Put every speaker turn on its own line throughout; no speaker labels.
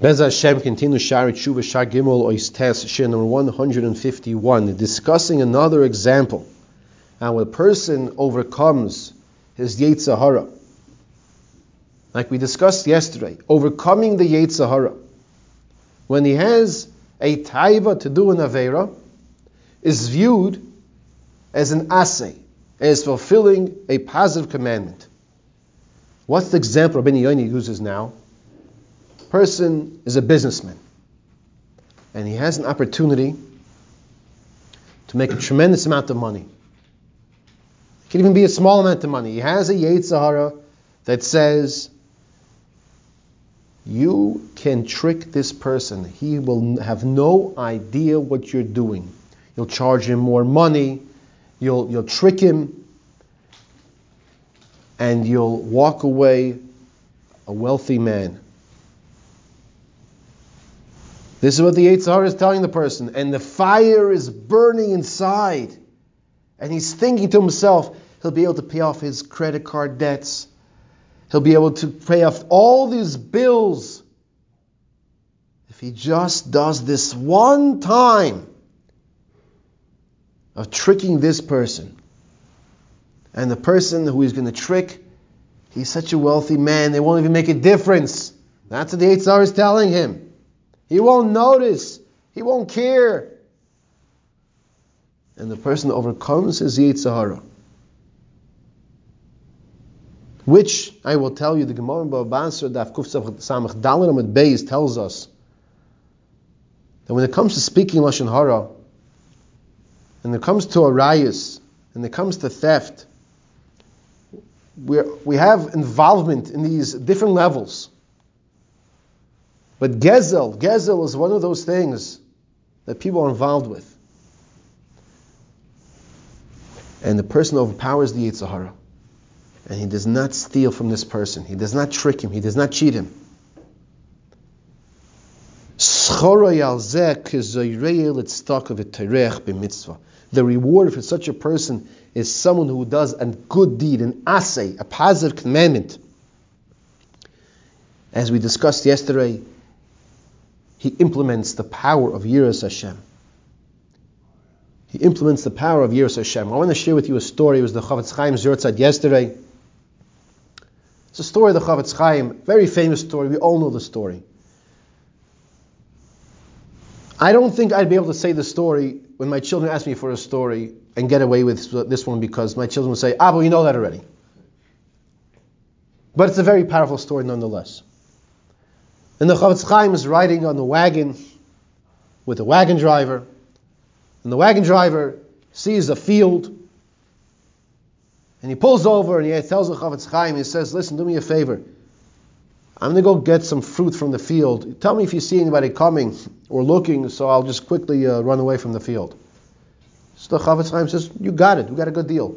Bez Hashem continues Shaarei Teshuvah Shar Gimel Ois Tes Shir number 151, discussing another example. When a person overcomes his Yetzer Hara, like we discussed yesterday, overcoming the Yetzer Hara, when he has a taiva to do an Avera, is viewed as an assay, as fulfilling a positive commandment. What's the example Rabbi Yonah uses now? Person is a businessman and he has an opportunity to make a tremendous amount of money. It can even be a small amount of money. He has a Yetzer Hara that says, you can trick this person. He will have no idea what you're doing. You'll charge him more money. You'll, you'll trick him. And you'll walk away a wealthy man. This is what the Yitzhar is telling the person. And the fire is burning inside. And he's thinking to himself, he'll be able to pay off his credit card debts. He'll be able to pay off all these bills. If he just does this one time of tricking this person. And the person who he's going to trick, he's such a wealthy man, they won't even make a difference. That's what the Yitzhar is telling him. He won't notice. He won't care. And the person overcomes his Yetzer Hara. Which, I will tell you, the Gemara in Bava Basra, Daf Kuf Samach Dalet Beis tells us that when it comes to speaking Lashon Hara, and it comes to arayas, and it comes to theft, we we have involvement in these different levels. But Gezel, Gezel is one of those things that people are involved with. And the person overpowers the Yetzer Hara. And he does not steal from this person. He does not trick him. He does not cheat him. The reward for such a person is someone who does a good deed, an assay, a positive commandment. As we discussed yesterday, he implements the power of Yiras Hashem. He implements the power of Yiras Hashem. I want to share with you a story. It was the Chofetz Chaim Zurtzad yesterday. It's a story of the Chofetz Chaim, very famous story. We all know the story. I don't think I'd be able to say the story when my children ask me for a story and get away with this one because my children will say, ah, but you know that already. But it's a very powerful story nonetheless. And the Chofetz Chaim is riding on the wagon with the wagon driver, and the wagon driver sees a field, and he pulls over and he tells the Chofetz Chaim, he says, "Listen, do me a favor. I'm going to go get some fruit from the field. Tell me if you see anybody coming or looking, so I'll just quickly uh, run away from the field." So the Chofetz Chaim says, "You got it. You got a good deal."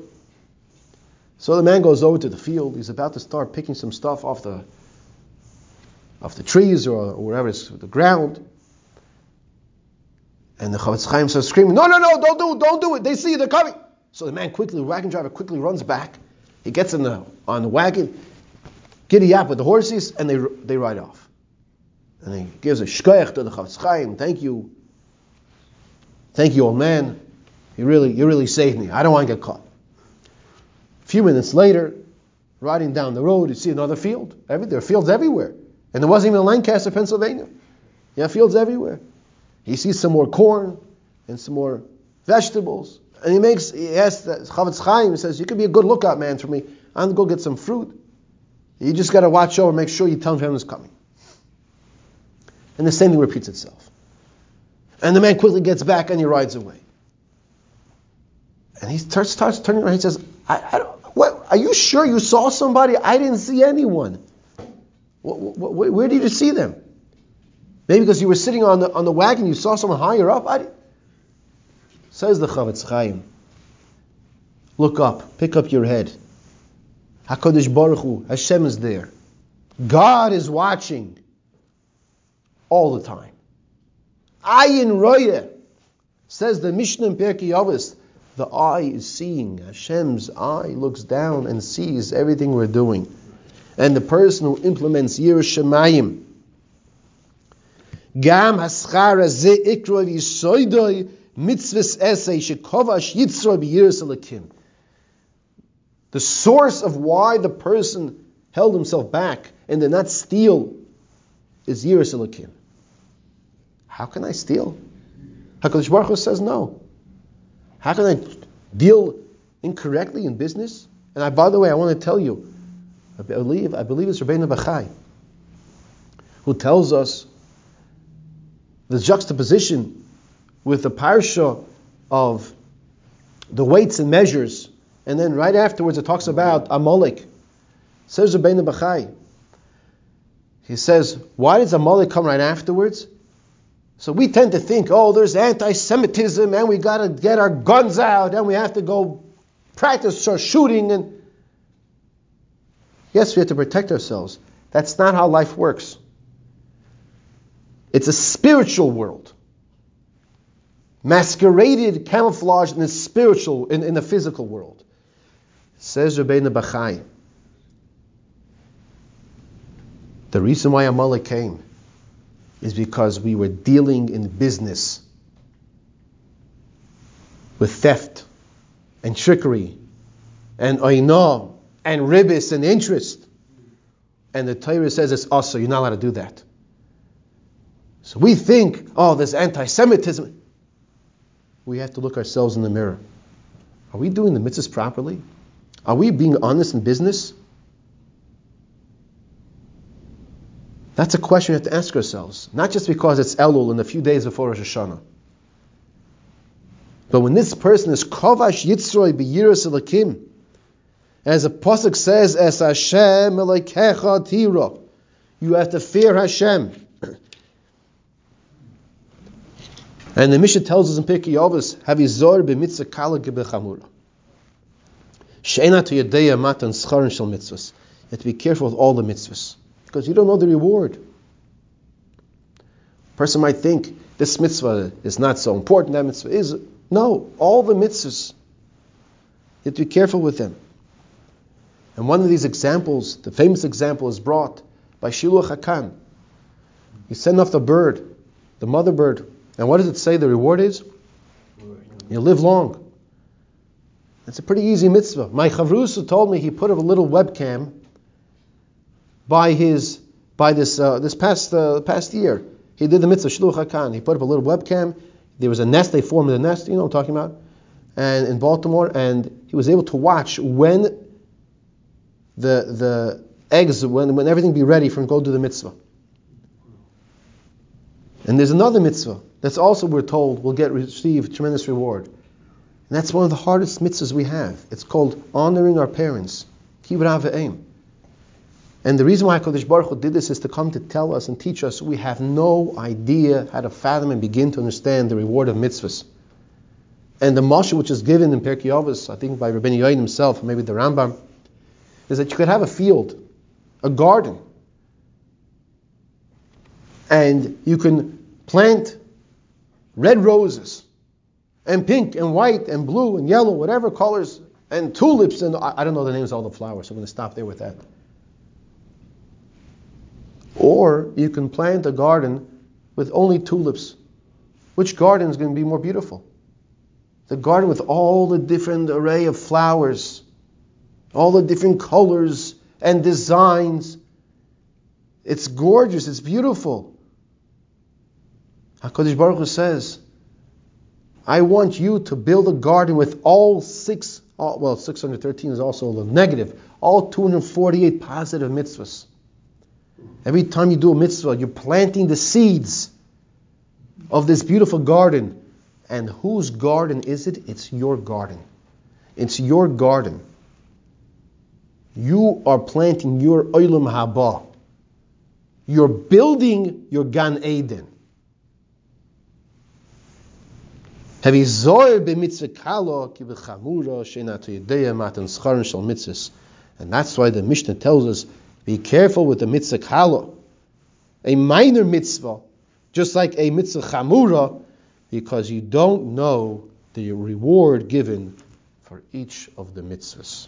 So the man goes over to the field. He's about to start picking some stuff off the of the trees or, or wherever it's the ground. And the Chofetz Chaim starts screaming, No, no, no, don't do it, don't do it. They see you, they're coming. So the man quickly, the wagon driver quickly runs back. He gets in the, on the wagon, giddy up with the horses, and they, they ride off. And he gives a shkoyach to the Chofetz Chaim. Thank you. Thank you, old man. You really, you really saved me. I don't want to get caught. A few minutes later, riding down the road, you see another field. Every, there are fields everywhere. And there wasn't even Lancaster, Pennsylvania. You have fields everywhere. He sees some more corn and some more vegetables. And he makes, he asks Chofetz Chaim, he says, You could be a good lookout man for me. I'm going to go get some fruit. You just got to watch over, make sure you tell him who's coming. And the same thing repeats itself. And the man quickly gets back and he rides away. And he starts, starts turning around. He says, I, I what, Are you sure you saw somebody? I didn't see anyone. Where did you see them? Maybe because you were sitting on the, on the wagon, you saw someone higher up. I, says the Chofetz Chaim. Look up, pick up your head. Hakadosh Baruch Hu, Hashem is there. God is watching all the time. Ayin Roya says the Mishnah in Pirkei Avos. The eye is seeing. Hashem's eye looks down and sees everything we're doing and the person who implements Yiras Shamayim, Gam haschara ze ikro mitzvahs esei shekovash yitzro. The source of why the person held himself back and did not steal is yiris alakim. How can I steal? HaKadosh Baruch Hu says no. How can I deal incorrectly in business? And I, by the way, I want to tell you, I believe, I believe it's Rabbeinu Bachai, who tells us the juxtaposition with the parsha of the weights and measures, and then right afterwards it talks about Amalek. Says Rabbeinu Bachai. He says, why does Amalek come right afterwards? So we tend to think, oh, there's anti-Semitism, and we got to get our guns out, and we have to go practice our shooting. And yes, we have to protect ourselves. That's not how life works. It's a spiritual world, masqueraded, camouflaged in the spiritual, in, in the physical world. Says Rabbeinu Bachai. The reason why Amalek came is because we were dealing in business with theft and trickery and oinah and ribis and interest. And the Torah says it's also, you're not allowed to do that. So we think, oh, there's anti Semitism. We have to look ourselves in the mirror. Are we doing the mitzvahs properly? Are we being honest in business? That's a question we have to ask ourselves. Not just because it's Elul in a few days before Rosh Hashanah. But when this person is Kovash Yitzroi B'yiras Elakim, as the pasuk says, "Es Hashem Elokecha Tira," you have to fear Hashem. and the Mishnah tells us in Pirkei Avos, "Havizor b'mitzvah kala gebechamura." She'ena to yadeya matan scharin shel mitzvahs. You have to be careful with all the mitzvahs because you don't know the reward. A person might think this mitzvah is not so important, that mitzvah is. No, all the mitzvahs. You have to be careful with them. And one of these examples, the famous example, is brought by Shiluach Hakan. You send off the bird, the mother bird, and what does it say the reward is? You live long. It's a pretty easy mitzvah. My chavrusa told me he put up a little webcam by his by this uh, this past uh, past year. He did the mitzvah shluch hakan. He put up a little webcam. There was a nest. They formed a nest. You know what I'm talking about? And in Baltimore, and he was able to watch when the the eggs when when everything be ready from go do the mitzvah. And there's another mitzvah that's also we're told will get receive tremendous reward. And that's one of the hardest mitzvahs we have. It's called honoring our parents. And the reason why HaKadosh Baruch Hu did this is to come to tell us and teach us we have no idea how to fathom and begin to understand the reward of mitzvahs. And the mashal which is given in Pirkei Avos, I think by Rabbi Yoin himself, maybe the Rambam, is that you could have a field, a garden, and you can plant red roses, and pink and white and blue and yellow, whatever colors, and tulips, and I don't know the names of all the flowers, so I'm going to stop there with that. Or you can plant a garden with only tulips. Which garden is going to be more beautiful? The garden with all the different array of flowers, all the different colors and designs. It's gorgeous, it's beautiful. HaKadosh Baruch Hu says, I want you to build a garden with all six, well, 613 is also a little negative, all 248 positive mitzvahs. Every time you do a mitzvah, you're planting the seeds of this beautiful garden. And whose garden is it? It's your garden. It's your garden. You are planting your oilam haba. You're building your Gan Eden. And that's why the Mishnah tells us be careful with the mitzvah kala, a minor mitzvah, just like a mitzvah chamura, because you don't know the reward given for each of the mitzvahs.